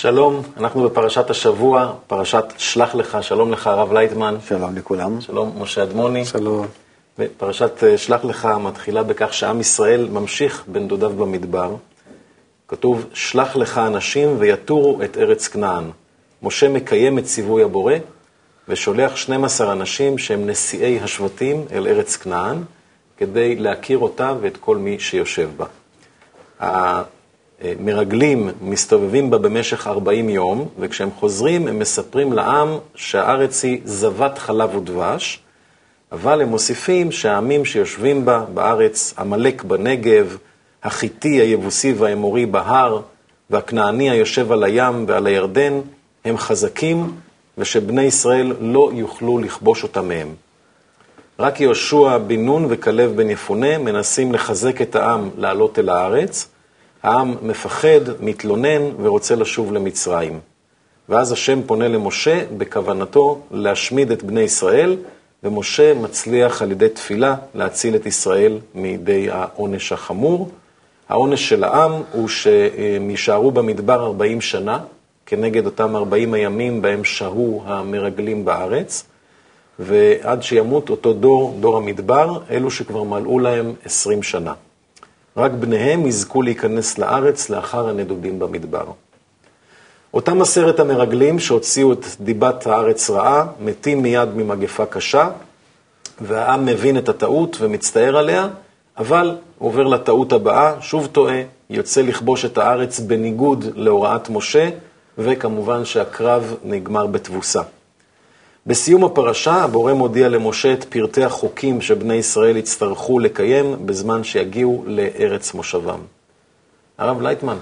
שלום, אנחנו בפרשת השבוע, פרשת שלח לך, שלום לך הרב לייטמן. שלום לכולם. שלום משה אדמוני. שלום. ופרשת אה, שלח לך מתחילה בכך שעם ישראל ממשיך בנדודיו במדבר. כתוב, שלח לך אנשים ויתורו את ארץ כנען. משה מקיים את ציווי הבורא ושולח 12 אנשים שהם נשיאי השבטים אל ארץ כנען, כדי להכיר אותה ואת כל מי שיושב בה. המרגלים מסתובבים בה במשך 40 יום, וכשהם חוזרים הם מספרים לעם שהארץ היא זבת חלב ודבש, אבל הם מוסיפים שהעמים שיושבים בה, בארץ, עמלק בנגב, החיטי, היבוסי והאמורי בהר, והכנעני היושב על הים ועל הירדן, הם חזקים, ושבני ישראל לא יוכלו לכבוש אותם מהם. רק יהושע בן נון וכלב בן יפונה מנסים לחזק את העם לעלות אל הארץ. העם מפחד, מתלונן ורוצה לשוב למצרים. ואז השם פונה למשה בכוונתו להשמיד את בני ישראל, ומשה מצליח על ידי תפילה להציל את ישראל מידי העונש החמור. העונש של העם הוא שהם יישארו במדבר 40 שנה, כנגד אותם 40 הימים בהם שהו המרגלים בארץ. ועד שימות אותו דור, דור המדבר, אלו שכבר מלאו להם עשרים שנה. רק בניהם יזכו להיכנס לארץ לאחר הנדודים במדבר. אותם עשרת המרגלים שהוציאו את דיבת הארץ רעה, מתים מיד ממגפה קשה, והעם מבין את הטעות ומצטער עליה, אבל עובר לטעות הבאה, שוב טועה, יוצא לכבוש את הארץ בניגוד להוראת משה, וכמובן שהקרב נגמר בתבוסה. בסיום הפרשה, הבורא מודיע למשה את פרטי החוקים שבני ישראל יצטרכו לקיים בזמן שיגיעו לארץ מושבם. הרב לייטמן,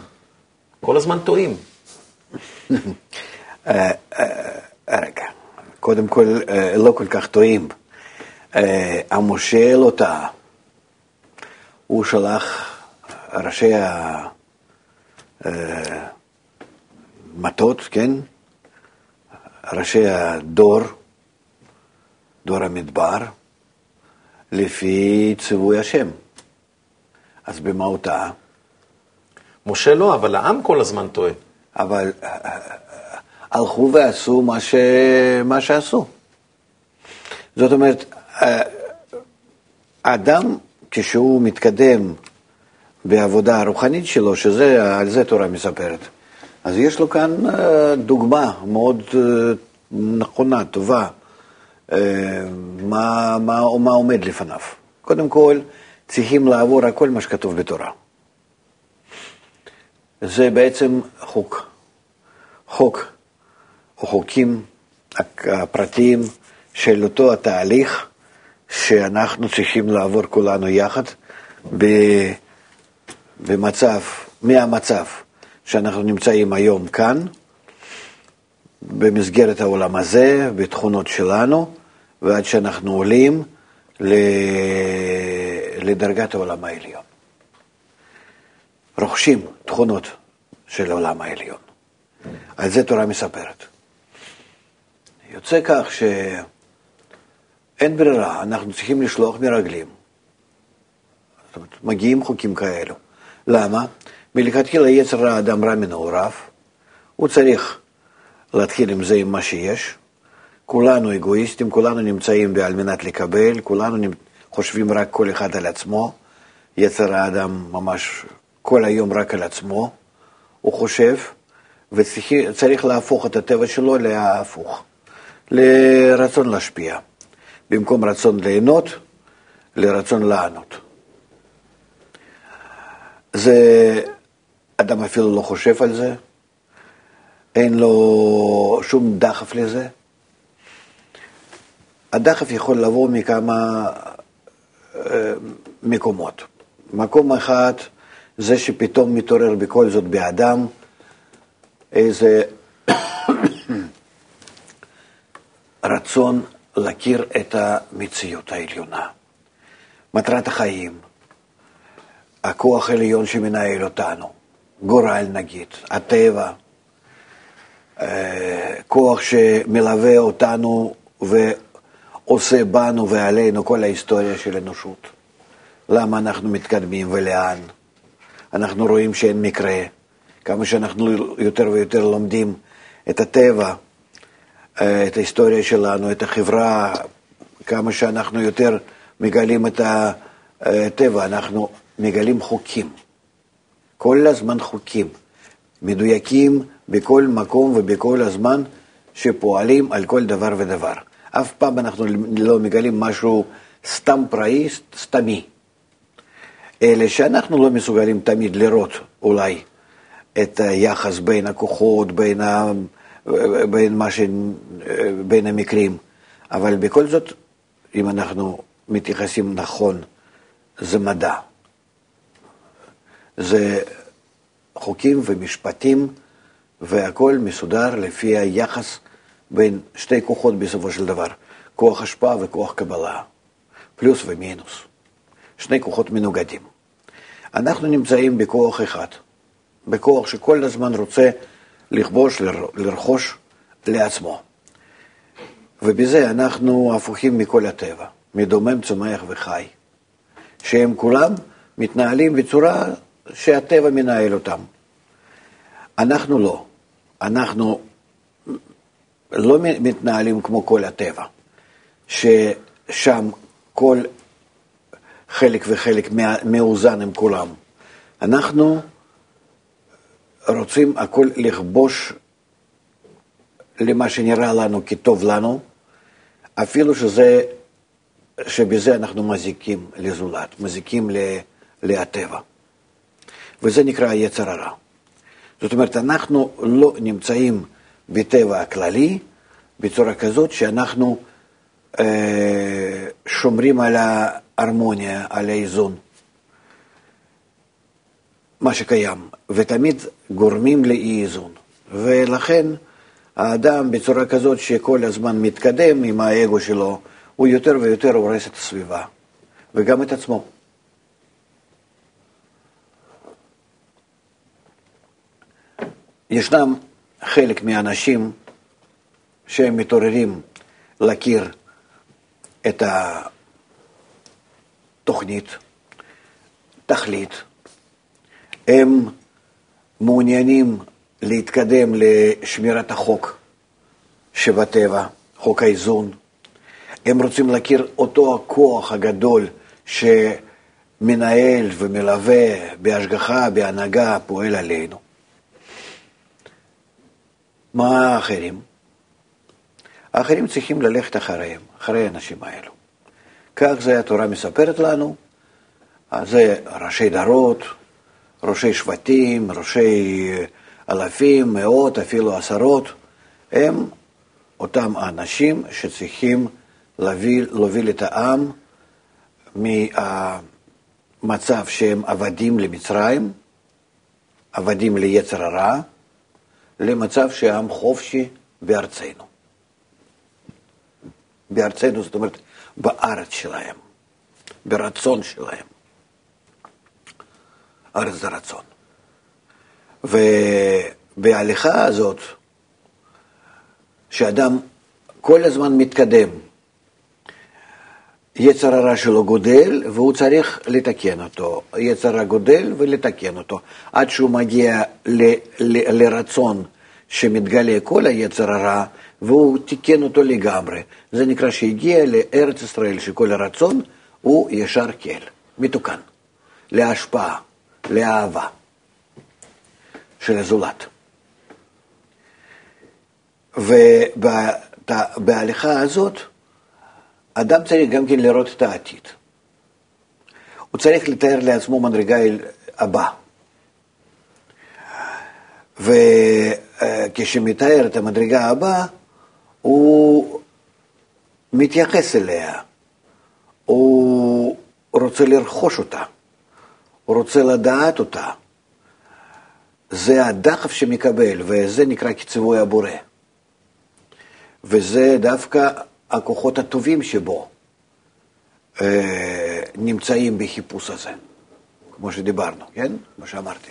כל הזמן טועים. אה, אה, רגע, קודם כל, אה, לא כל כך טועים. המושל אותה, הוא שלח ראשי המטות, כן? ראשי הדור, דור המדבר, לפי ציווי השם. אז במה הוא טעה? משה לא, אבל העם כל הזמן טועה. אבל אה, אה, הלכו ועשו מה, ש... מה שעשו. זאת אומרת, האדם, כשהוא מתקדם בעבודה הרוחנית שלו, שזה, על זה תורה מספרת, אז יש לו כאן אה, דוגמה מאוד אה, נכונה, טובה, אה, מה, מה, מה עומד לפניו. קודם כל, צריכים לעבור על כל מה שכתוב בתורה. זה בעצם חוק. חוק או חוקים הפרטיים של אותו התהליך שאנחנו צריכים לעבור כולנו יחד במצב, מהמצב שאנחנו נמצאים היום כאן, במסגרת העולם הזה, בתכונות שלנו, ועד שאנחנו עולים לדרגת העולם העליון. רוכשים תכונות של העולם העליון. על זה תורה מספרת. יוצא כך שאין ברירה, אנחנו צריכים לשלוח מרגלים. זאת אומרת, מגיעים חוקים כאלו. למה? מלכתחילה יצר האדם רע מנעוריו, הוא צריך להתחיל עם זה, עם מה שיש. כולנו אגואיסטים, כולנו נמצאים על מנת לקבל, כולנו חושבים רק כל אחד על עצמו. יצר האדם ממש כל היום רק על עצמו, הוא חושב, וצריך להפוך את הטבע שלו להפוך, לרצון להשפיע. במקום רצון ליהנות, לרצון לענות. זה אדם אפילו לא חושב על זה, אין לו שום דחף לזה. הדחף יכול לבוא מכמה אה, מקומות. מקום אחד זה שפתאום מתעורר בכל זאת באדם איזה רצון להכיר את המציאות העליונה, מטרת החיים, הכוח העליון שמנהל אותנו. גורל נגיד, הטבע, אה, כוח שמלווה אותנו ועושה בנו ועלינו כל ההיסטוריה של האנושות. למה אנחנו מתקדמים ולאן? אנחנו רואים שאין מקרה, כמה שאנחנו יותר ויותר לומדים את הטבע, אה, את ההיסטוריה שלנו, את החברה, כמה שאנחנו יותר מגלים את הטבע, אנחנו מגלים חוקים. כל הזמן חוקים, מדויקים בכל מקום ובכל הזמן, שפועלים על כל דבר ודבר. אף פעם אנחנו לא מגלים משהו סתם פראי, סתמי. אלא שאנחנו לא מסוגלים תמיד לראות אולי את היחס בין הכוחות, בין, ה... בין, ש... בין המקרים, אבל בכל זאת, אם אנחנו מתייחסים נכון, זה מדע. זה חוקים ומשפטים, והכל מסודר לפי היחס בין שתי כוחות בסופו של דבר, כוח השפעה וכוח קבלה, פלוס ומינוס. שני כוחות מנוגדים. אנחנו נמצאים בכוח אחד, בכוח שכל הזמן רוצה לכבוש, לרכוש לעצמו. ובזה אנחנו הפוכים מכל הטבע, מדומם, צומח וחי, שהם כולם מתנהלים בצורה שהטבע מנהל אותם. אנחנו לא. אנחנו לא מתנהלים כמו כל הטבע, ששם כל חלק וחלק מאוזן עם כולם. אנחנו רוצים הכל לכבוש למה שנראה לנו כטוב לנו, אפילו שזה, שבזה אנחנו מזיקים לזולת, מזיקים לטבע. וזה נקרא יצר הרע. זאת אומרת, אנחנו לא נמצאים בטבע הכללי בצורה כזאת שאנחנו אה, שומרים על ההרמוניה, על האיזון, מה שקיים, ותמיד גורמים לאי איזון. ולכן האדם בצורה כזאת שכל הזמן מתקדם עם האגו שלו, הוא יותר ויותר הורס את הסביבה, וגם את עצמו. ישנם חלק מהאנשים שהם מתעוררים להכיר את התוכנית, תכלית, הם מעוניינים להתקדם לשמירת החוק שבטבע, חוק האיזון. הם רוצים להכיר אותו הכוח הגדול שמנהל ומלווה בהשגחה, בהנהגה, פועל עלינו. מה האחרים? האחרים צריכים ללכת אחריהם, אחרי האנשים האלו. כך זה התורה מספרת לנו, זה ראשי דרות, ראשי שבטים, ראשי אלפים, מאות, אפילו עשרות, הם אותם האנשים שצריכים להוביל, להוביל את העם מהמצב שהם עבדים למצרים, עבדים ליצר הרע, למצב שהעם חופשי בארצנו. בארצנו, זאת אומרת, בארץ שלהם, ברצון שלהם. ארץ זה רצון. ובהליכה הזאת, שאדם כל הזמן מתקדם, יצר הרע שלו גודל והוא צריך לתקן אותו. יצר הרע גודל ולתקן אותו. עד שהוא מגיע ל, ל, לרצון שמתגלה כל היצר הרע והוא תיקן אותו לגמרי. זה נקרא שהגיע לארץ ישראל שכל הרצון הוא ישר קל, מתוקן, להשפעה, לאהבה של הזולת. ובהליכה הזאת אדם צריך גם כן לראות את העתיד. הוא צריך לתאר לעצמו מדרגה הבא. וכשמתאר את המדרגה הבאה, הוא מתייחס אליה, הוא רוצה לרכוש אותה, הוא רוצה לדעת אותה. זה הדחף שמקבל, וזה נקרא כציווי הבורא. וזה דווקא הכוחות הטובים שבו אה, נמצאים בחיפוש הזה, כמו שדיברנו, כן? כמו שאמרתי.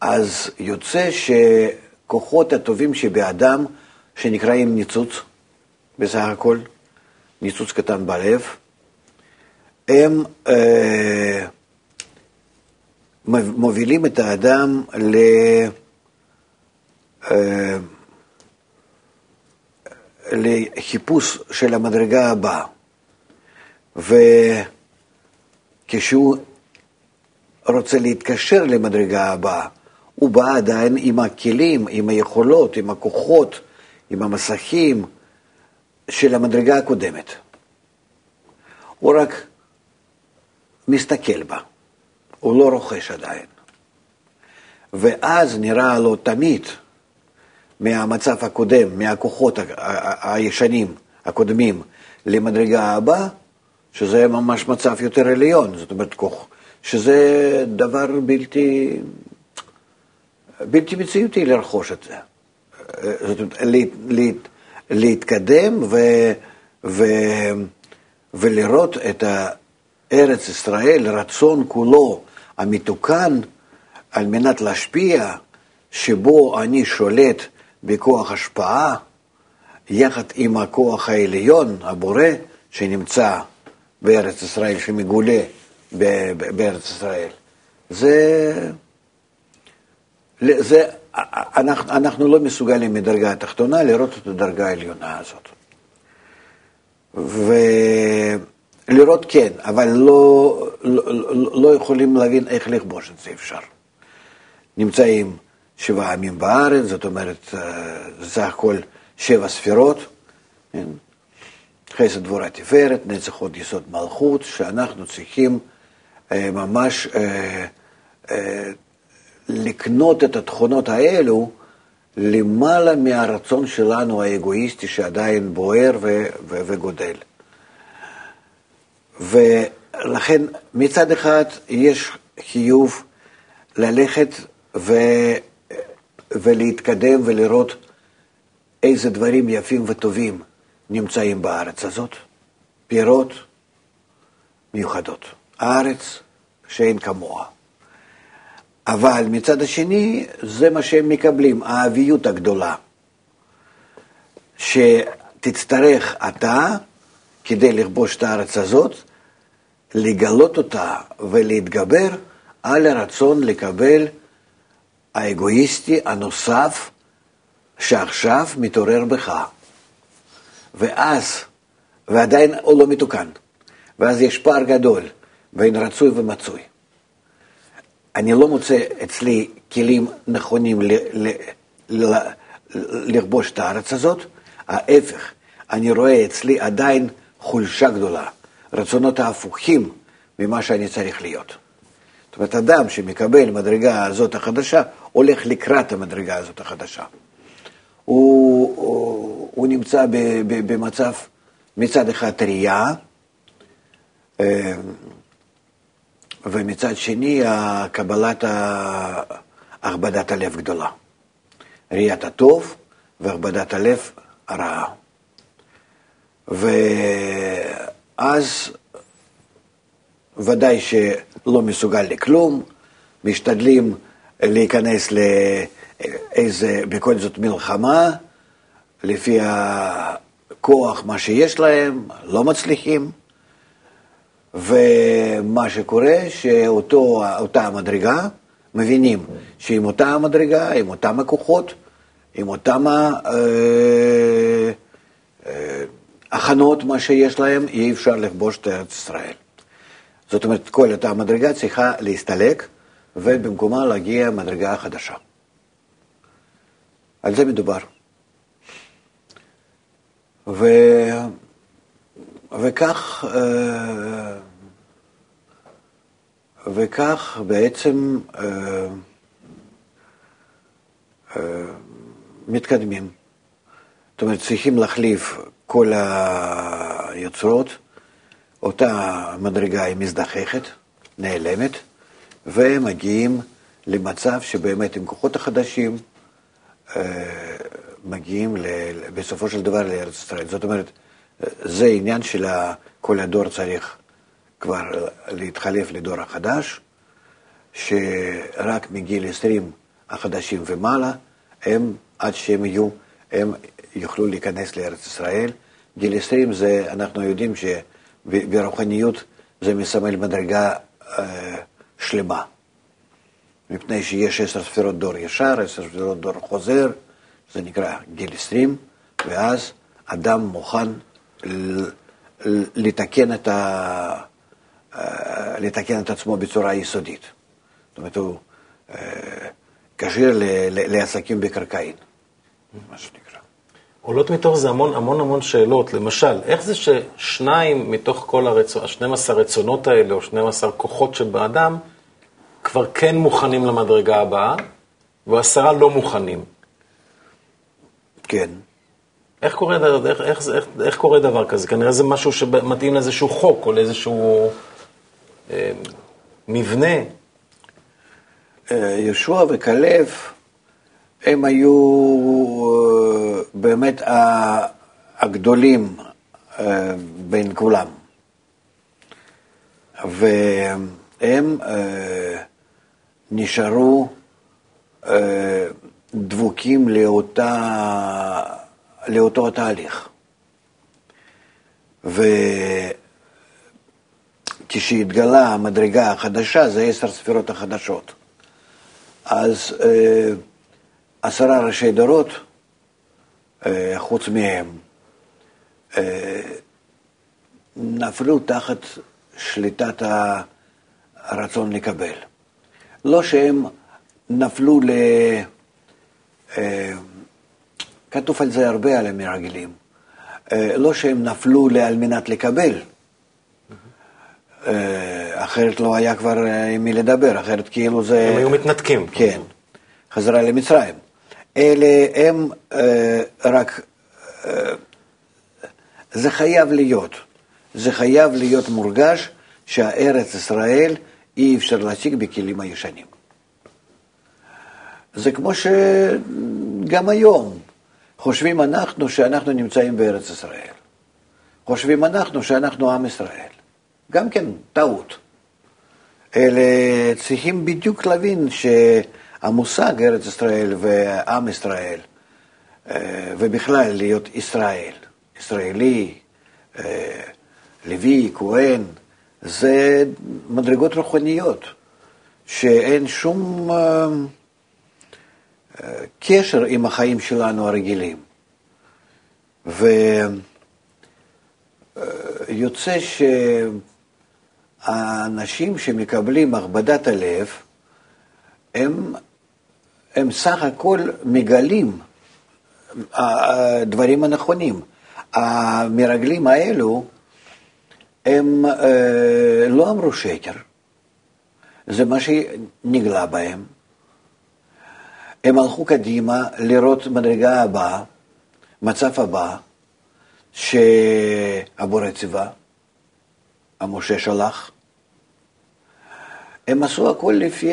אז יוצא שכוחות הטובים שבאדם, שנקראים ניצוץ, בסך הכל, ניצוץ קטן בלב, הם אה, מובילים את האדם ל... אה, לחיפוש של המדרגה הבאה. וכשהוא רוצה להתקשר למדרגה הבאה, הוא בא עדיין עם הכלים, עם היכולות, עם הכוחות, עם המסכים של המדרגה הקודמת. הוא רק מסתכל בה, הוא לא רוכש עדיין. ואז נראה לו תמיד מהמצב הקודם, מהכוחות הישנים, הקודמים, למדרגה הבאה, שזה ממש מצב יותר עליון, זאת אומרת, כוח, שזה דבר בלתי, בלתי מציאותי לרכוש את זה. זאת אומרת, לה, לה, להתקדם ו, ו, ולראות את ארץ ישראל, רצון כולו המתוקן, על מנת להשפיע, שבו אני שולט בכוח השפעה, יחד עם הכוח העליון, הבורא, שנמצא בארץ ישראל, שמגולה בארץ ישראל. זה, זה אנחנו, אנחנו לא מסוגלים מדרגה התחתונה לראות את הדרגה העליונה הזאת. ולראות כן, אבל לא, לא, לא יכולים להבין איך לכבוש את זה אפשר. נמצאים שבעה ימים בארץ, זאת אומרת, אה, הכל שבע ספירות, כן? חסד דבורה תפארת, נצח עוד יסוד מלכות, שאנחנו צריכים אה, ממש אה, לקנות את התכונות האלו למעלה מהרצון שלנו האגואיסטי שעדיין בוער ו- ו- וגודל. ולכן מצד אחד יש חיוב ללכת ו- ולהתקדם ולראות איזה דברים יפים וטובים נמצאים בארץ הזאת, פירות מיוחדות, הארץ שאין כמוה. אבל מצד השני, זה מה שהם מקבלים, האביות הגדולה. שתצטרך אתה, כדי לכבוש את הארץ הזאת, לגלות אותה ולהתגבר על הרצון לקבל האגואיסטי הנוסף שעכשיו מתעורר בך. ואז, ועדיין הוא לא מתוקן, ואז יש פער גדול בין רצוי ומצוי. אני לא מוצא אצלי כלים נכונים ל, ל, ל, לכבוש את הארץ הזאת, ההפך, אני רואה אצלי עדיין חולשה גדולה, רצונות ההפוכים ממה שאני צריך להיות. זאת אומרת, אדם שמקבל מדרגה הזאת החדשה, הולך לקראת המדרגה הזאת החדשה. הוא, הוא, הוא נמצא ב, ב, במצב מצד אחד טריה, אה, ומצד שני קבלת הכבדת הלב גדולה. ראיית הטוב והכבדת הלב הרעה. ואז ודאי שלא מסוגל לכלום, משתדלים להיכנס לאיזה, בכל זאת מלחמה, לפי הכוח, מה שיש להם, לא מצליחים. ומה שקורה, שאותה המדרגה, מבינים שעם אותה המדרגה, עם אותם הכוחות, עם אותם אה, אה, הכנות, מה שיש להם, אי אפשר לכבוש את ארץ ישראל. זאת אומרת, כל אותה המדרגה צריכה להסתלק, ובמקומה להגיע מדרגה חדשה. על זה מדובר. ו... וכך, אה, וכך בעצם אה, אה, מתקדמים. זאת אומרת, צריכים להחליף כל היוצרות, אותה מדרגה היא מזדחכת, נעלמת, ומגיעים למצב שבאמת עם כוחות החדשים מגיעים בסופו של דבר לארץ ישראל. זאת אומרת, זה עניין של כל הדור צריך כבר להתחלף לדור החדש, שרק מגיל 20 החדשים ומעלה, הם, עד שהם יהיו, הם יוכלו להיכנס לארץ ישראל. גיל 20 זה, אנחנו יודעים שברוחניות זה מסמל מדרגה אה, שלמה. מפני שיש עשר ספירות דור ישר, עשר ספירות דור חוזר, זה נקרא גיל 20, ואז אדם מוכן לתקן את, ה... לתקן את עצמו בצורה יסודית. זאת אומרת, הוא אה, כשיר לעסקים בקרקעין, מה שנקרא. עולות מתוך זה המון המון המון שאלות. למשל, איך זה ששניים מתוך כל הרצונות, ה-12 רצונות האלה, או 12 כוחות שבאדם, כבר כן מוכנים למדרגה הבאה, ועשרה לא מוכנים? כן. איך קורה, איך, איך, איך, איך קורה דבר כזה? כנראה זה משהו שמתאים לאיזשהו חוק או לאיזשהו אה, מבנה. אה, יהושע וכלב, הם היו אה, באמת הגדולים אה, בין כולם. והם נשארו דבוקים לאותה, לאותו התהליך. וכשהתגלה המדרגה החדשה, זה עשר ספירות החדשות. אז אה, עשרה ראשי דורות, אה, חוץ מהם, אה, נפלו תחת שליטת הרצון לקבל. לא שהם נפלו ל... אה, כתוב על זה הרבה על המרגלים. לא שהם נפלו על מנת לקבל, אחרת לא היה כבר עם מי לדבר, אחרת כאילו זה... הם היו מתנתקים. כן, חזרה למצרים. אלה הם רק... זה חייב להיות. זה חייב להיות מורגש שהארץ ישראל אי אפשר להשיג בכלים הישנים. זה כמו שגם היום חושבים אנחנו שאנחנו נמצאים בארץ ישראל. חושבים אנחנו שאנחנו עם ישראל. גם כן טעות. אלה צריכים בדיוק להבין שהמושג ארץ ישראל ועם ישראל, אה, ובכלל להיות ישראל, ישראלי, אה, לוי, כהן, זה מדרגות רוחניות, שאין שום... אה, קשר עם החיים שלנו הרגילים. ויוצא שהאנשים שמקבלים הכבדת הלב, הם, הם סך הכל מגלים הדברים הנכונים. המרגלים האלו, הם אה, לא אמרו שקר, זה מה שנגלה בהם. הם הלכו קדימה לראות מדרגה הבאה, מצב הבא, שהבורא ציווה, המשה שלח. הם עשו הכל לפי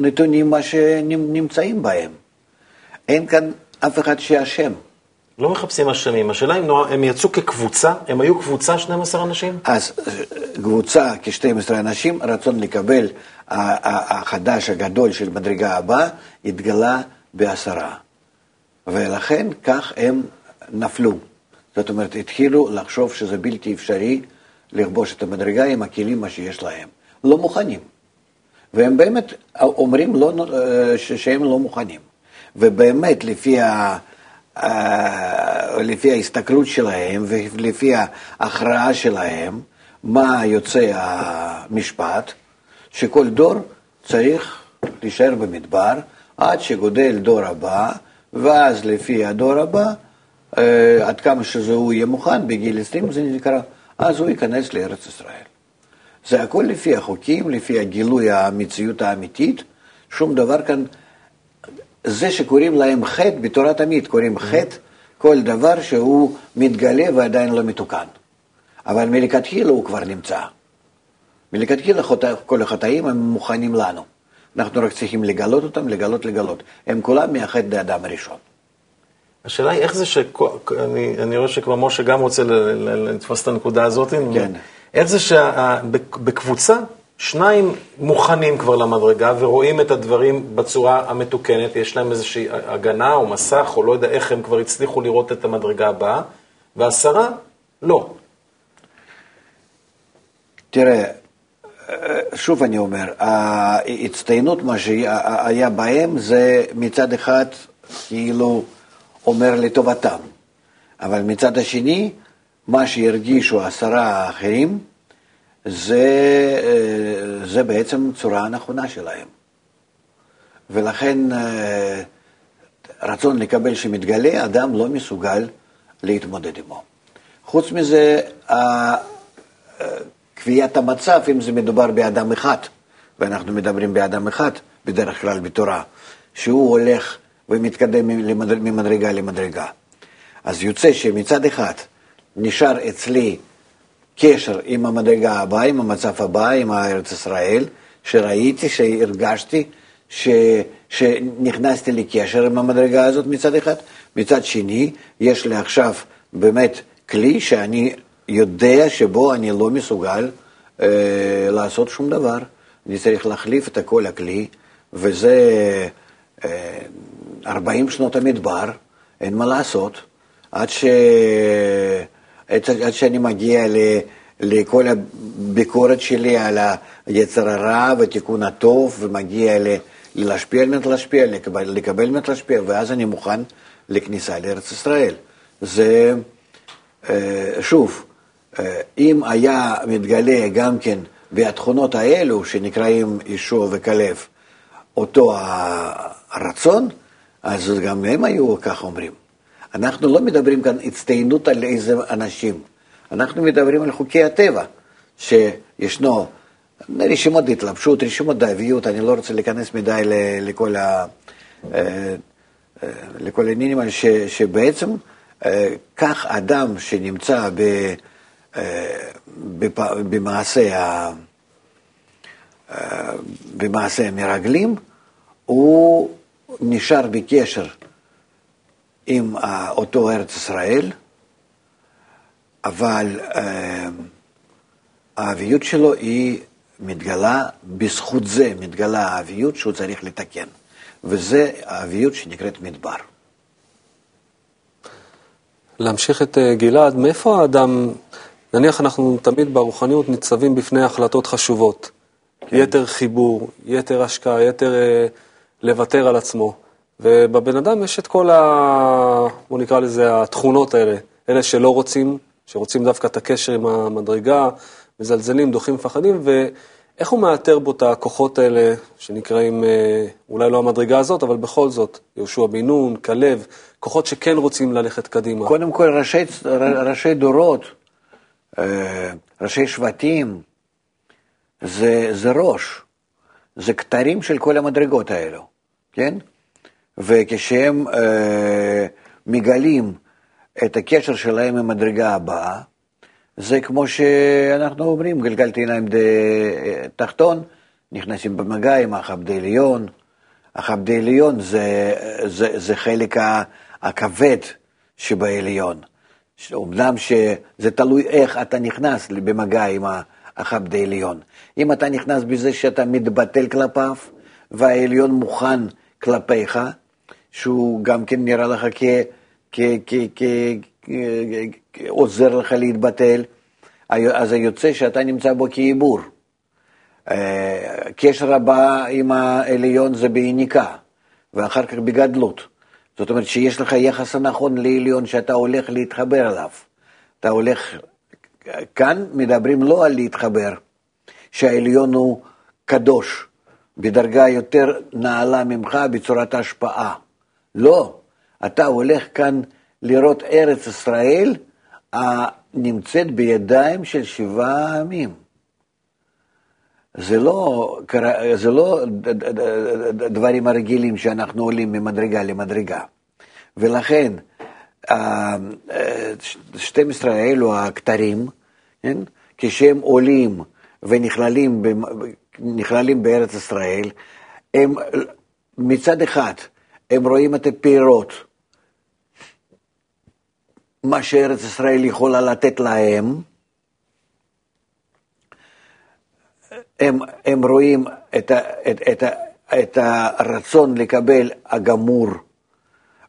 הנתונים מה שנמצאים בהם. אין כאן אף אחד שאשם. לא מחפשים אשמים, השאלה אם הם יצאו כקבוצה, הם היו קבוצה 12 אנשים? אז קבוצה כ-12 אנשים, רצון לקבל החדש הגדול של מדרגה הבאה, התגלה בעשרה. ולכן כך הם נפלו. זאת אומרת, התחילו לחשוב שזה בלתי אפשרי לכבוש את המדרגה עם הכלים מה שיש להם. לא מוכנים. והם באמת אומרים לא, שהם לא מוכנים. ובאמת, לפי ה... אה, לפי ההסתכלות שלהם ולפי ההכרעה שלהם, מה יוצא המשפט, שכל דור צריך להישאר במדבר עד שגודל דור הבא, ואז לפי הדור הבא, אה, עד כמה שזה הוא יהיה מוכן, בגיל 20 זה נקרא, אז הוא ייכנס לארץ ישראל. זה הכל לפי החוקים, לפי הגילוי המציאות האמיתית, שום דבר כאן זה שקוראים להם חטא, בתורה תמיד קוראים חטא כל דבר שהוא מתגלה ועדיין לא מתוקן. אבל מלכתחילה הוא כבר נמצא. מלכתחילה כל החטאים הם מוכנים לנו. אנחנו רק צריכים לגלות אותם, לגלות, לגלות. הם כולם מהחטא לאדם הראשון. השאלה היא איך זה ש... אני, אני רואה שכבר משה גם רוצה לתפוס את הנקודה הזאת. כן. איך זה שבקבוצה שניים מוכנים כבר למדרגה ורואים את הדברים בצורה המתוקנת, יש להם איזושהי הגנה או מסך, או לא יודע איך הם כבר הצליחו לראות את המדרגה הבאה, ועשרה, לא. תראה, שוב אני אומר, ההצטיינות, מה שהיה בהם, זה מצד אחד כאילו אומר לטובתם, אבל מצד השני, מה שהרגישו עשרה האחרים, זה, זה בעצם צורה הנכונה שלהם. ולכן רצון לקבל שמתגלה, אדם לא מסוגל להתמודד עמו. חוץ מזה, קביעת המצב, אם זה מדובר באדם אחד, ואנחנו מדברים באדם אחד בדרך כלל בתורה, שהוא הולך ומתקדם ממדרגה למדרגה. אז יוצא שמצד אחד נשאר אצלי קשר עם המדרגה הבאה, עם המצב הבא, עם ארץ ישראל, שראיתי, שהרגשתי, ש... שנכנסתי לקשר עם המדרגה הזאת מצד אחד, מצד שני, יש לי עכשיו באמת כלי שאני יודע שבו אני לא מסוגל אה, לעשות שום דבר. אני צריך להחליף את כל הכלי, וזה אה, 40 שנות המדבר, אין מה לעשות, עד, ש... עד, עד שאני מגיע ל... לכל הביקורת שלי על היצר הרע ותיקון הטוב, ומגיע ל... להשפיע על מנת להשפיע, לקבל, לקבל מנת להשפיע, ואז אני מוכן לכניסה לארץ ישראל. זה, אה, שוב, אה, אם היה מתגלה גם כן בתכונות האלו, שנקראים ישוע וכלב, אותו הרצון, אז גם הם היו כך אומרים. אנחנו לא מדברים כאן הצטיינות על איזה אנשים, אנחנו מדברים על חוקי הטבע, שישנו רשימות התלבשות, רשימות דאביות, אני לא רוצה להיכנס מדי לכל, ה, אה, אה, לכל העניינים האלה, שבעצם כך אדם שנמצא ב... במעשה, במעשה המרגלים, הוא נשאר בקשר עם אותו ארץ ישראל, אבל האביות שלו היא מתגלה, בזכות זה מתגלה האביות שהוא צריך לתקן, וזה האביות שנקראת מדבר. להמשיך את גלעד, מאיפה האדם נניח אנחנו תמיד ברוחניות ניצבים בפני החלטות חשובות. כן. יתר חיבור, יתר השקעה, יתר אה, לוותר על עצמו. ובבן אדם יש את כל ה... בוא נקרא לזה התכונות האלה. אלה שלא רוצים, שרוצים דווקא את הקשר עם המדרגה, מזלזלים, דוחים, מפחדים, ואיך הוא מאתר בו את הכוחות האלה, שנקראים, אה, אולי לא המדרגה הזאת, אבל בכל זאת, יהושע בן נון, כלב, כוחות שכן רוצים ללכת קדימה. קודם כל, ראשי, ראשי דורות, אה, ראשי שבטים, זה, זה ראש, זה כתרים של כל המדרגות האלו, כן? וכשהם אה, מגלים את הקשר שלהם עם המדרגה הבאה, זה כמו שאנחנו אומרים, גלגלתי עיניים תחתון, נכנסים במגע עם החבדי עליון. החבדי עליון זה, זה, זה חלק הכבד שבעליון. אומנם שזה תלוי איך אתה נכנס במגע עם החבדי עליון. אם אתה נכנס בזה שאתה מתבטל כלפיו, והעליון מוכן כלפיך, שהוא גם כן נראה לך כעוזר לך להתבטל, אז יוצא שאתה נמצא בו כעיבור. אה, קשר הבא עם העליון זה ביניקה, ואחר כך בגדלות. זאת אומרת שיש לך יחס הנכון לעליון שאתה הולך להתחבר אליו. אתה הולך, כאן מדברים לא על להתחבר, שהעליון הוא קדוש, בדרגה יותר נעלה ממך בצורת ההשפעה. לא, אתה הולך כאן לראות ארץ ישראל הנמצאת בידיים של שבעה עמים. זה לא, זה לא דברים הרגילים שאנחנו עולים ממדרגה למדרגה. ולכן, 12 האלו הכתרים, כן? כשהם עולים ונכללים נכללים בארץ ישראל, הם מצד אחד, הם רואים את הפירות, מה שארץ ישראל יכולה לתת להם, הם, הם רואים את, ה, את, את, את הרצון לקבל הגמור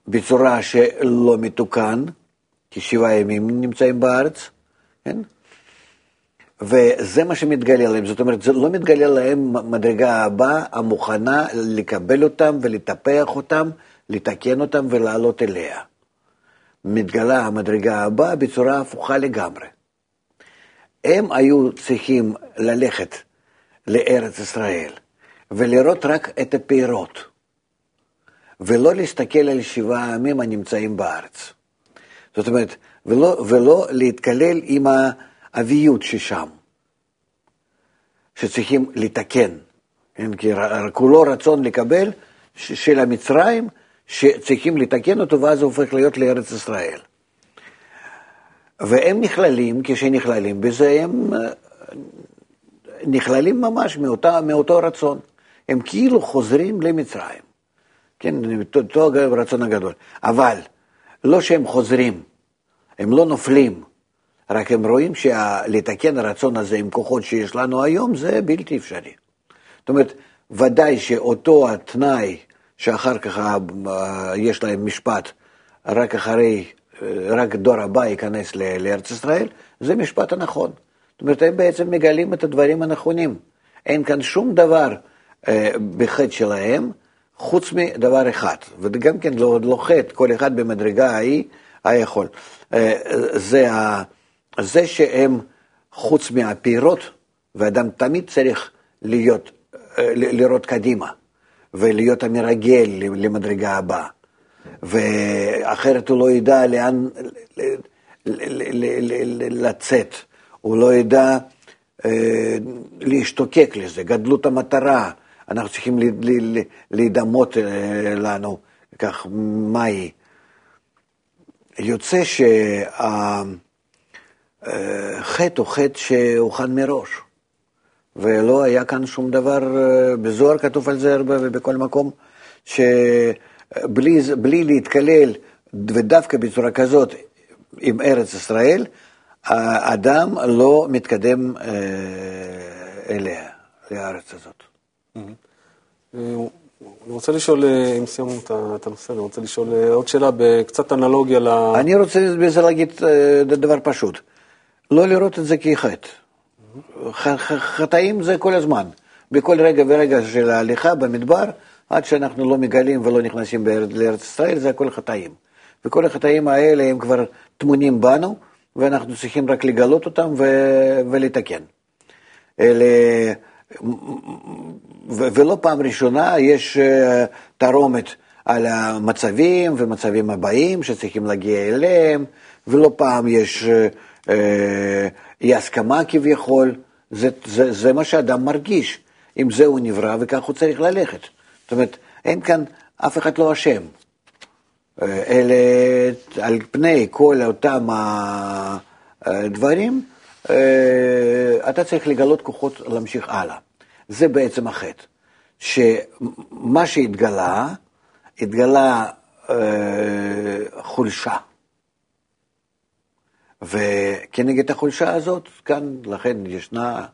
בצורה שלא מתוקן, כי שבעה ימים נמצאים בארץ, כן? וזה מה שמתגלה להם, זאת אומרת, זה לא מתגלה להם מדרגה הבאה המוכנה לקבל אותם ולטפח אותם, לתקן אותם ולעלות אליה. מתגלה המדרגה הבאה בצורה הפוכה לגמרי. הם היו צריכים ללכת לארץ ישראל ולראות רק את הפירות, ולא להסתכל על שבעה העמים הנמצאים בארץ. זאת אומרת, ולא, ולא להתקלל עם האביות ששם, שצריכים לתקן, כן? כי כולו רצון לקבל של המצרים, שצריכים לתקן אותו ואז הוא הופך להיות לארץ ישראל. והם נכללים, כשנכללים בזה, הם אה, נכללים ממש מאותה, מאותו רצון. הם כאילו חוזרים למצרים. כן, אותו רצון הגדול. אבל לא שהם חוזרים, הם לא נופלים, רק הם רואים שלתקן הרצון הזה עם כוחות שיש לנו היום זה בלתי אפשרי. זאת אומרת, ודאי שאותו התנאי שאחר כך יש להם משפט רק אחרי רק דור הבא ייכנס לארץ ישראל, זה משפט הנכון. זאת אומרת, הם בעצם מגלים את הדברים הנכונים. אין כאן שום דבר אה, בחטא שלהם, חוץ מדבר אחד, וגם כן לא, לא חטא, כל אחד במדרגה ההיא היה יכול. אה, זה, ה, זה שהם, חוץ מהפירות, ואדם תמיד צריך להיות, אה, לראות קדימה, ולהיות המרגל למדרגה הבאה. ואחרת הוא לא ידע לאן לצאת, הוא לא ידע אה, להשתוקק לזה, גדלות המטרה, אנחנו צריכים להידמות אה, לנו, כך, מהי. יוצא שהחטא הוא חטא שהוכן מראש, ולא היה כאן שום דבר, אה, בזוהר כתוב על זה הרבה ובכל מקום, ש... בלי, בלי להתקלל, ודווקא בצורה כזאת עם ארץ ישראל, האדם לא מתקדם אה, אליה, לארץ הזאת. אני רוצה לשאול, אה, אם סיימנו את הנושא, אני רוצה לשאול אה, עוד שאלה בקצת אנלוגיה ל... אני רוצה בזה להגיד דבר פשוט, לא לראות את זה כחטא. חטאים זה כל הזמן. בכל רגע ורגע של ההליכה במדבר, עד שאנחנו לא מגלים ולא נכנסים לארץ ישראל, זה הכל חטאים. וכל החטאים האלה הם כבר טמונים בנו, ואנחנו צריכים רק לגלות אותם ו- ולתקן. אלה... ו- ולא פעם ראשונה יש uh, תרומת על המצבים ומצבים הבאים שצריכים להגיע אליהם, ולא פעם יש uh, אי הסכמה כביכול, זה, זה, זה מה שאדם מרגיש, עם זה הוא נברא וכך הוא צריך ללכת. זאת אומרת, אין כאן, אף אחד לא אשם. אה, אלה, על פני כל אותם הדברים, אה, אתה צריך לגלות כוחות להמשיך הלאה. זה בעצם החטא. שמה שהתגלה, התגלה אה, חולשה. וכנגד החולשה הזאת, כאן לכן ישנה,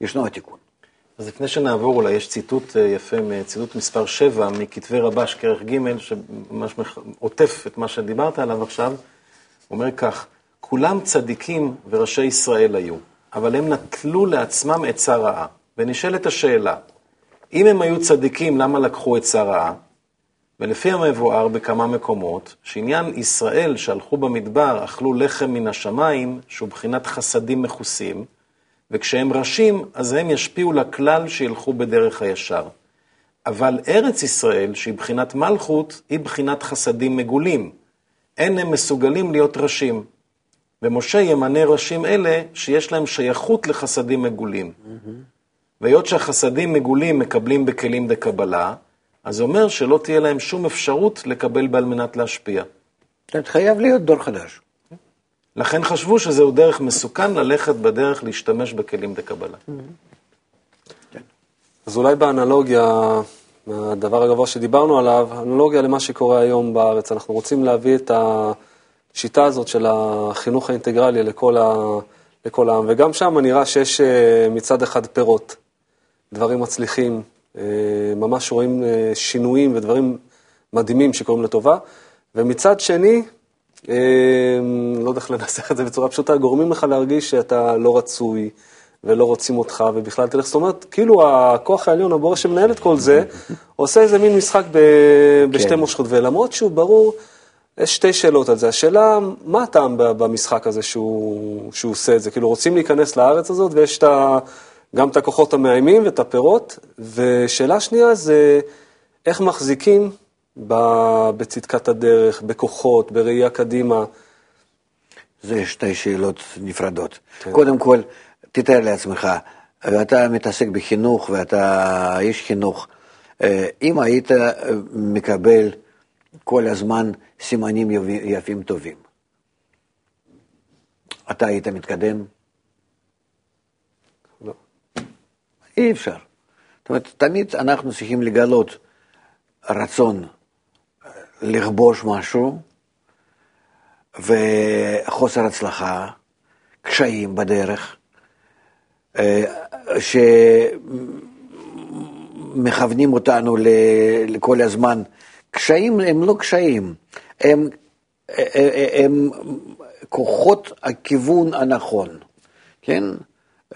ישנו התיקון. אז לפני שנעבור, אולי יש ציטוט אה, יפה, ציטוט מספר 7 מכתבי רבש, כרך ג', שממש עוטף את מה שדיברת עליו עכשיו, אומר כך, כולם צדיקים וראשי ישראל היו, אבל הם נטלו לעצמם עצה רעה. ונשאלת השאלה, אם הם היו צדיקים, למה לקחו עצה רעה? ולפי המבואר בכמה מקומות, שעניין ישראל שהלכו במדבר, אכלו לחם מן השמיים, שהוא בחינת חסדים מכוסים, וכשהם ראשים, אז הם ישפיעו לכלל שילכו בדרך הישר. אבל ארץ ישראל, שהיא בחינת מלכות, היא בחינת חסדים מגולים. אין הם מסוגלים להיות ראשים. ומשה ימנה ראשים אלה שיש להם שייכות לחסדים מגולים. Mm-hmm. והיות שהחסדים מגולים מקבלים בכלים דקבלה, אז זה אומר שלא תהיה להם שום אפשרות לקבל בעל מנת להשפיע. חייב להיות דור חדש. לכן חשבו שזהו דרך מסוכן ללכת בדרך להשתמש בכלים דקבלה. אז אולי באנלוגיה, הדבר הגבוה שדיברנו עליו, אנלוגיה למה שקורה היום בארץ. אנחנו רוצים להביא את השיטה הזאת של החינוך האינטגרלי לכל, ה, לכל העם, וגם שם נראה שיש אה, מצד אחד פירות, דברים מצליחים, ממש רואים אה, שינויים ודברים מדהימים שקורים לטובה, ומצד שני, אמ, לא יודע איך לנסח את זה בצורה פשוטה, גורמים לך להרגיש שאתה לא רצוי, ולא רוצים אותך, ובכלל תלך, זאת אומרת, כאילו הכוח העליון, הבורא שמנהל את כל זה, עושה איזה מין משחק ב, בשתי כן. מושכות, ולמרות שהוא ברור, יש שתי שאלות על זה. השאלה, מה הטעם במשחק הזה שהוא, שהוא עושה את זה? כאילו, רוצים להיכנס לארץ הזאת, ויש את ה, גם את הכוחות המאיימים ואת הפירות, ושאלה שנייה זה, איך מחזיקים ב- בצדקת הדרך, בכוחות, בראייה קדימה. זה שתי שאלות נפרדות. כן. קודם כל, תתאר לעצמך, אתה מתעסק בחינוך ואתה איש חינוך, אה, אם היית אה, מקבל כל הזמן סימנים יפים טובים, אתה היית מתקדם? לא. אי אפשר. זאת אומרת, תמיד אנחנו צריכים לגלות רצון אה, לכבוש משהו, וחוסר הצלחה, קשיים בדרך, אה, שמכוונים אותנו לכל הזמן. קשיים הם לא קשיים, הם, הם, הם כוחות הכיוון הנכון, כן?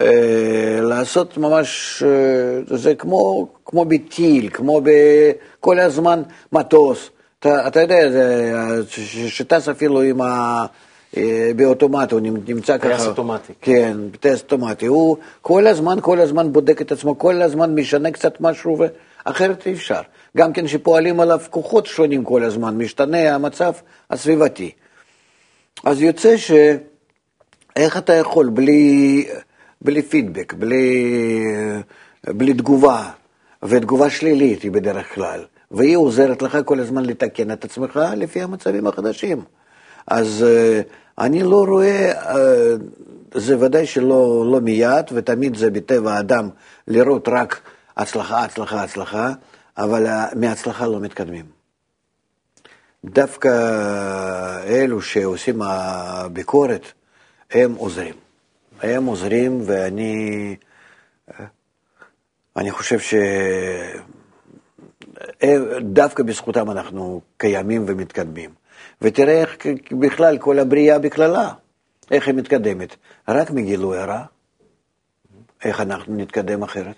אה, לעשות ממש, אה, זה כמו, כמו בטיל, כמו בכל הזמן מטוס. אתה, אתה יודע, שטס אפילו עם ה... אה, באוטומט, הוא נמצא ככה. טייס אוטומטי. כן, טייס אוטומטי. הוא כל הזמן, כל הזמן בודק את עצמו, כל הזמן משנה קצת משהו, אחרת אי אפשר. גם כן שפועלים עליו כוחות שונים כל הזמן, משתנה המצב הסביבתי. אז יוצא ש... איך אתה יכול בלי, בלי פידבק, בלי, בלי תגובה, ותגובה שלילית היא בדרך כלל, והיא עוזרת לך כל הזמן לתקן את עצמך לפי המצבים החדשים. אז אה, אני לא רואה, אה, זה ודאי שלא לא מיד, ותמיד זה בטבע האדם לראות רק הצלחה, הצלחה, הצלחה, אבל אה, מהצלחה לא מתקדמים. דווקא אלו שעושים הביקורת, הם עוזרים. הם עוזרים, ואני אני חושב שדווקא בזכותם אנחנו קיימים ומתקדמים. ותראה איך בכלל כל הבריאה בכללה, איך היא מתקדמת. רק מגילוי הרע, איך אנחנו נתקדם אחרת?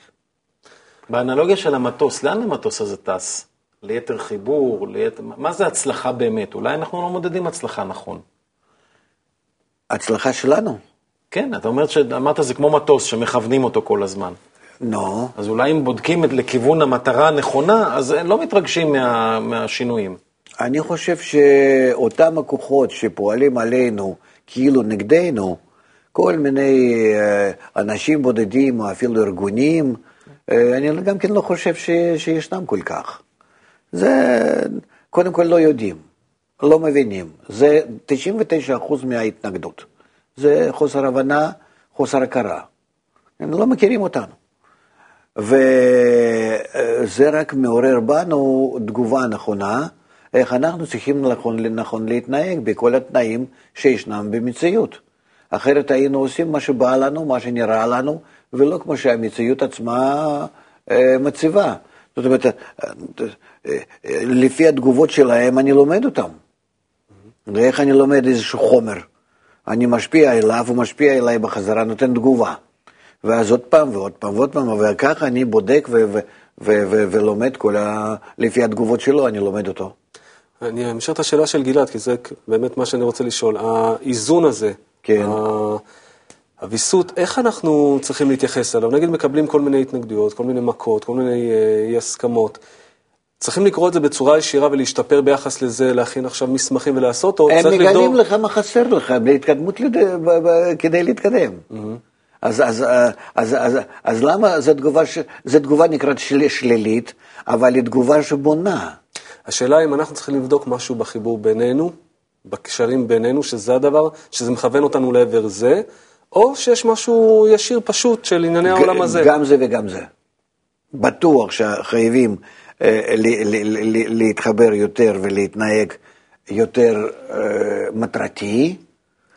באנלוגיה של המטוס, לאן המטוס הזה טס? ליתר חיבור, ליתר... מה זה הצלחה באמת? אולי אנחנו לא מודדים הצלחה נכון. הצלחה שלנו. כן, אתה אומר שאמרת זה כמו מטוס שמכוונים אותו כל הזמן. נו, אז אולי אם בודקים את לכיוון המטרה הנכונה, אז לא מתרגשים מה, מהשינויים. אני חושב שאותם הכוחות שפועלים עלינו כאילו נגדנו, כל מיני אה, אנשים בודדים או אפילו ארגונים, אה, אני גם כן לא חושב ש, שישנם כל כך. זה קודם כל לא יודעים, לא מבינים. זה 99% מההתנגדות. זה חוסר הבנה, חוסר הכרה. הם לא מכירים אותנו. וזה רק מעורר בנו תגובה נכונה, איך אנחנו צריכים נכון, נכון להתנהג בכל התנאים שישנם במציאות. אחרת היינו עושים מה שבא לנו, מה שנראה לנו, ולא כמו שהמציאות עצמה אה, מציבה. זאת אומרת, אה, אה, לפי התגובות שלהם אני לומד אותם. ואיך אני לומד איזשהו חומר? אני משפיע אליו, הוא משפיע אליי בחזרה, נותן תגובה. ואז עוד פעם ועוד פעם ועוד פעם, וככה אני בודק ו- ו- ו- ו- ולומד כל ה... לפי התגובות שלו, אני לומד אותו. אני אמשיך את השאלה של גלעד, כי זה באמת מה שאני רוצה לשאול. האיזון הזה, כן. ה- הוויסות, איך אנחנו צריכים להתייחס אליו? נגיד מקבלים כל מיני התנגדויות, כל מיני מכות, כל מיני אה, אי הסכמות. צריכים לקרוא את זה בצורה ישירה ולהשתפר ביחס לזה, להכין עכשיו מסמכים ולעשות, או הם צריך מגלים לבדוק... לך מה חסר לך להתקדמות לד... כדי להתקדם. אז, אז, אז, אז, אז, אז למה זו תגובה, ש... זו תגובה נקראת של... שלילית, אבל היא תגובה שבונה. השאלה אם אנחנו צריכים לבדוק משהו בחיבור בינינו, בקשרים בינינו, שזה הדבר, שזה מכוון אותנו לעבר זה, או שיש משהו ישיר פשוט של ענייני העולם הזה. גם זה וגם זה. בטוח שחייבים אה, להתחבר יותר ולהתנהג יותר אה, מטרתי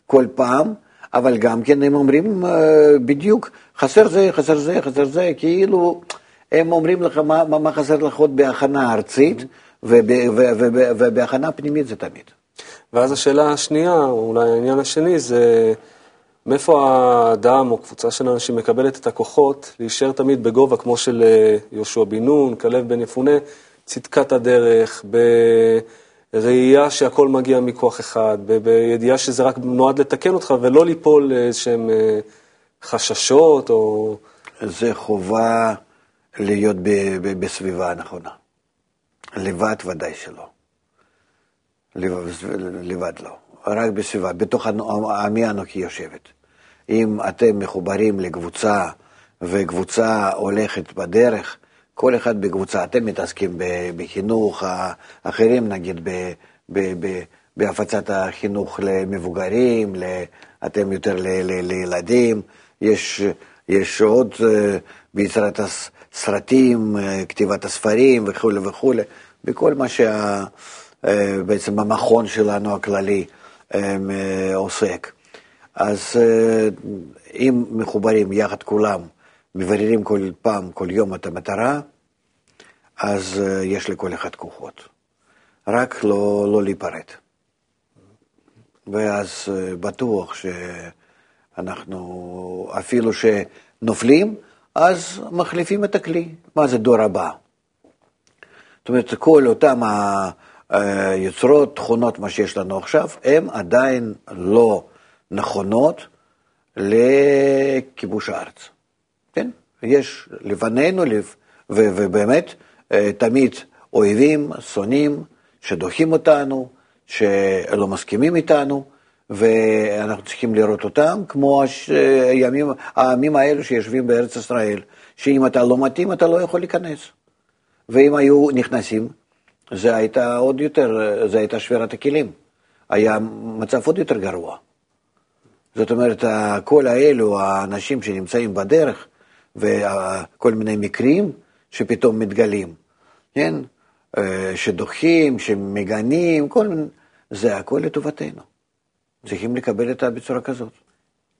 כל פעם, אבל גם כן הם אומרים אה, בדיוק, חסר זה, חסר זה, חסר זה, כאילו הם אומרים לך מה, מה, חסר לך עוד בהכנה ארצית, וב, וב, וב, ובהכנה פנימית זה תמיד. ואז השאלה השנייה, או אולי העניין השני, זה מאיפה האדם או קבוצה של אנשים מקבלת את הכוחות להישאר תמיד בגובה, כמו של אה, יהושע בן נון, כלב בן יפונה, צדקת הדרך, בראייה שהכל מגיע מכוח אחד, בידיעה שזה רק נועד לתקן אותך ולא ליפול לאיזשהם אה, חששות או... זה חובה להיות בסביבה הנכונה. לבד ודאי שלא. לבד לא. רק בסביבה, בתוך עמי אנוכי יושבת. אם אתם מחוברים לקבוצה וקבוצה הולכת בדרך, כל אחד בקבוצה, אתם מתעסקים בחינוך, האחרים נגיד ב- ב- ב- בהפצת החינוך למבוגרים, אתם יותר ל- ל- לילדים, יש, יש עוד אה, ביצירת הסרטים, אה, כתיבת הספרים וכולי וכולי, בכל מה שבעצם המכון שלנו הכללי אה, עוסק. אז אה, אם מחוברים יחד כולם, מבררים כל פעם, כל יום את המטרה, אז אה, יש לכל אחד כוחות. רק לא, לא להיפרד. ואז אה, בטוח שאנחנו, אפילו שנופלים, אז מחליפים את הכלי. מה זה דור הבא? זאת אומרת, כל אותם היוצרות, תכונות, מה שיש לנו עכשיו, הן עדיין לא נכונות לכיבוש הארץ. כן? יש לפנינו, לפ... ו- ובאמת, אה, תמיד אויבים, שונאים, שדוחים אותנו, שלא מסכימים איתנו, ואנחנו צריכים לראות אותם כמו הימים, העמים האלו שיושבים בארץ ישראל, שאם אתה לא מתאים, אתה לא יכול להיכנס. ואם היו נכנסים, זה הייתה עוד יותר, זה הייתה שבירת הכלים. היה מצב עוד יותר גרוע. זאת אומרת, כל האלו, האנשים שנמצאים בדרך, וכל מיני מקרים שפתאום מתגלים, כן? אה, שדוחים, שמגנים, כל מיני, זה הכל לטובתנו. צריכים לקבל את זה בצורה כזאת.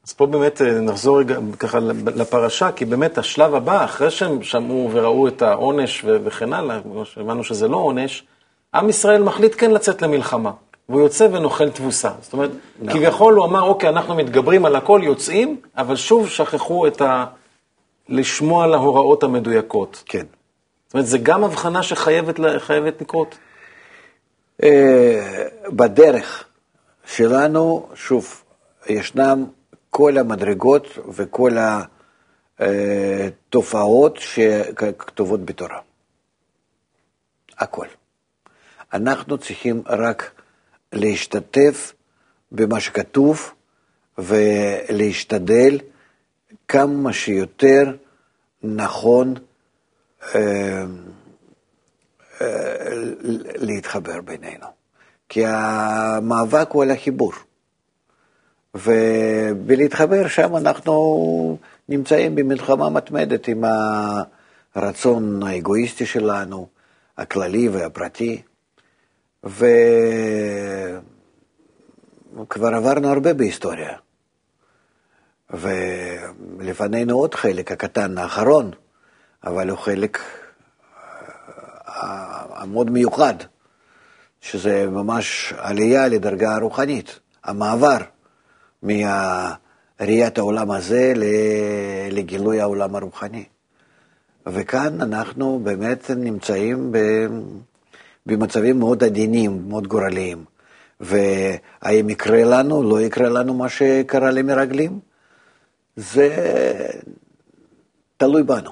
אז פה באמת אה, נחזור רגע ככה לפרשה, כי באמת השלב הבא, אחרי שהם שמעו וראו את העונש וכן הלאה, כמו שהבנו שזה לא עונש, עם ישראל מחליט כן לצאת למלחמה, והוא יוצא ונוחל תבוסה. זאת אומרת, נכון. כביכול הוא אמר, אוקיי, אנחנו מתגברים על הכל, יוצאים, אבל שוב שכחו את ה... לשמוע להוראות המדויקות. כן. זאת אומרת, זה גם הבחנה שחייבת לקרות. אה, בדרך שלנו, שוב, ישנם כל המדרגות וכל התופעות שכתובות בתורה. הכל. אנחנו צריכים רק להשתתף במה שכתוב ולהשתדל כמה שיותר נכון אה, להתחבר בינינו. כי המאבק הוא על החיבור. ובלהתחבר שם אנחנו נמצאים במלחמה מתמדת עם הרצון האגואיסטי שלנו, הכללי והפרטי. וכבר עברנו הרבה בהיסטוריה. ולפנינו עוד חלק, הקטן האחרון, אבל הוא חלק אה, מאוד מיוחד, שזה ממש עלייה לדרגה הרוחנית, המעבר מראיית העולם הזה לגילוי העולם הרוחני. וכאן אנחנו באמת נמצאים במצבים מאוד עדינים, מאוד גורליים. והאם יקרה לנו, לא יקרה לנו מה שקרה למרגלים? זה תלוי בנו.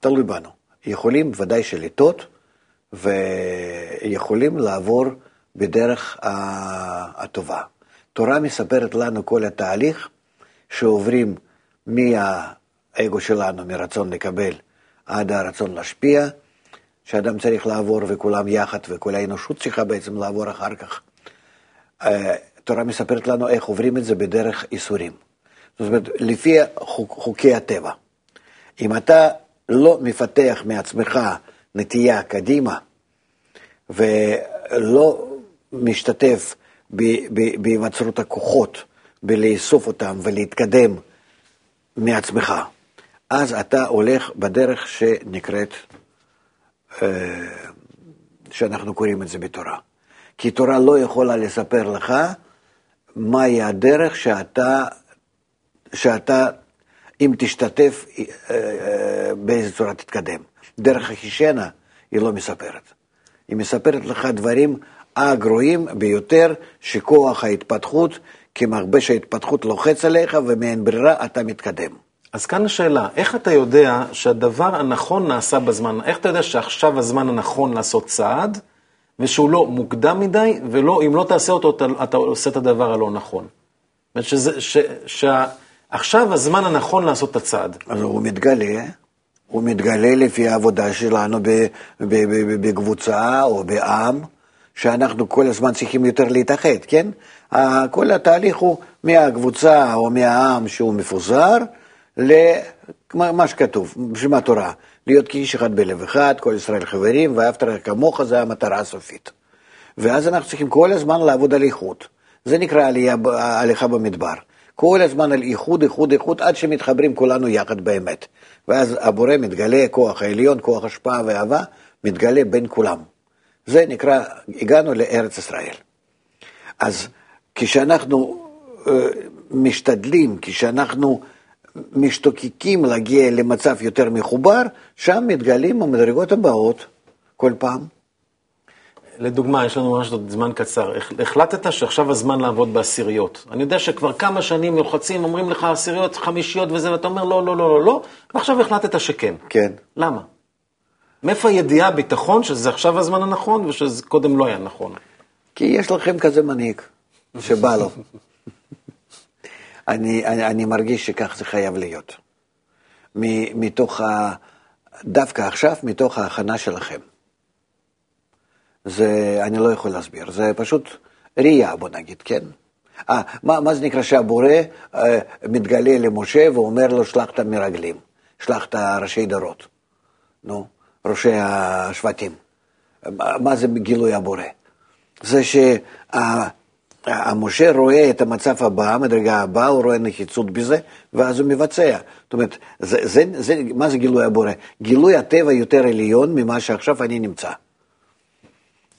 תלוי בנו. יכולים ודאי שלטעות, ויכולים לעבור בדרך הטובה. תורה מספרת לנו כל התהליך שעוברים מהאגו שלנו, מרצון לקבל, עד הרצון להשפיע, שאדם צריך לעבור וכולם יחד, וכל האנושות צריכה בעצם לעבור אחר כך. תורה מספרת לנו איך עוברים את זה בדרך איסורים. זאת אומרת, לפי חוק, חוקי הטבע. אם אתה לא מפתח מעצמך נטייה קדימה, ולא משתתף בהיווצרות הכוחות, בלאסוף אותם ולהתקדם מעצמך, אז אתה הולך בדרך שנקראת, שאנחנו קוראים את זה בתורה. כי תורה לא יכולה לספר לך מהי הדרך שאתה, שאתה אם תשתתף, אה, אה, באיזה צורה תתקדם. דרך החישנה היא לא מספרת. היא מספרת לך דברים הגרועים ביותר, שכוח ההתפתחות, כמכבש ההתפתחות לוחץ עליך, ומאין ברירה אתה מתקדם. אז כאן השאלה, איך אתה יודע שהדבר הנכון נעשה בזמן, איך אתה יודע שעכשיו הזמן הנכון לעשות צעד, ושהוא לא מוקדם מדי, ואם לא תעשה אותו, אתה, אתה עושה את הדבר הלא נכון. זאת אומרת שזה, ש, שעכשיו הזמן הנכון לעשות את הצעד. אז הוא מתגלה, הוא מתגלה לפי העבודה שלנו בקבוצה או בעם, שאנחנו כל הזמן צריכים יותר להתאחד, כן? כל התהליך הוא מהקבוצה או מהעם שהוא מפוזר, למה שכתוב, בשביל מה תורה, להיות כאיש אחד בלב אחד, כל ישראל חברים, ואהבת כמוך, זה המטרה הסופית. ואז אנחנו צריכים כל הזמן לעבוד על איכות. זה נקרא עלייה, הליכה במדבר. כל הזמן על איחוד, איחוד, איחוד, עד שמתחברים כולנו יחד באמת. ואז הבורא מתגלה, כוח העליון, כוח השפעה ואהבה, מתגלה בין כולם. זה נקרא, הגענו לארץ ישראל. אז כשאנחנו uh, משתדלים, כשאנחנו משתוקקים להגיע למצב יותר מחובר, שם מתגלים המדרגות הבאות כל פעם. לדוגמה, יש לנו ממש עוד זמן קצר. החלטת שעכשיו הזמן לעבוד בעשיריות. אני יודע שכבר כמה שנים לוחצים, אומרים לך עשיריות, חמישיות וזה, ואתה אומר לא, לא, לא, לא, לא, ועכשיו החלטת שכן. כן. למה? מאיפה הידיעה, ביטחון, שזה עכשיו הזמן הנכון ושזה קודם לא היה נכון? כי יש לכם כזה מנהיג, שבא לו. אני, אני, אני מרגיש שכך זה חייב להיות. מתוך ה... דווקא עכשיו, מתוך ההכנה שלכם. זה, אני לא יכול להסביר, זה פשוט ראייה, בוא נגיד, כן? 아, מה, מה זה נקרא שהבורא uh, מתגלה למשה ואומר לו, שלח את המרגלים, שלח את ראשי דורות, נו, ראשי השבטים. מה זה גילוי הבורא? זה שהמשה רואה את המצב הבא, המדרגה הבאה, הוא רואה נחיצות בזה, ואז הוא מבצע. זאת אומרת, זה, זה, זה, מה זה גילוי הבורא? גילוי הטבע יותר עליון ממה שעכשיו אני נמצא.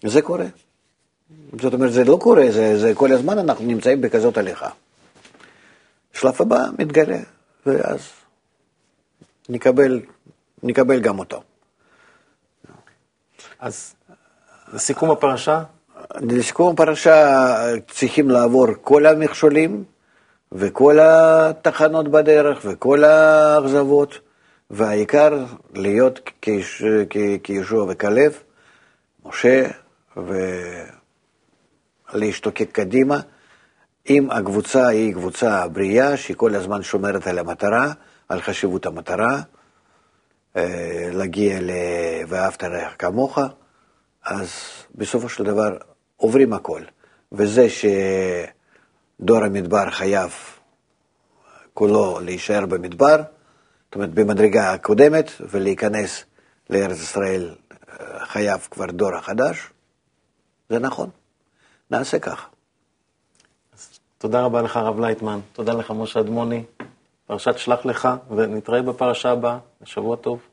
זה קורה. זאת אומרת, זה לא קורה, זה, זה כל הזמן אנחנו נמצאים בכזאת הליכה. שלב הבא מתגלה, ואז נקבל, נקבל גם אותו. אז לסיכום הפרשה? לסיכום הפרשה צריכים לעבור כל המכשולים וכל התחנות בדרך וכל האכזבות, והעיקר להיות כישוע וכלב, משה ולהשתוקק קדימה. אם הקבוצה היא קבוצה בריאה, שהיא כל הזמן שומרת על המטרה, על חשיבות המטרה, להגיע ל... ואהבת רעך כמוך", אז בסופו של דבר עוברים הכל. וזה שדור המדבר חייב כולו להישאר במדבר, זאת אומרת במדרגה הקודמת, ולהיכנס לארץ ישראל אה, חייב כבר דור החדש, זה נכון, נעשה כך. תודה רבה לך, הרב לייטמן. תודה לך, משה אדמוני. פרשת שלח לך, ונתראה בפרשה הבאה. שבוע טוב.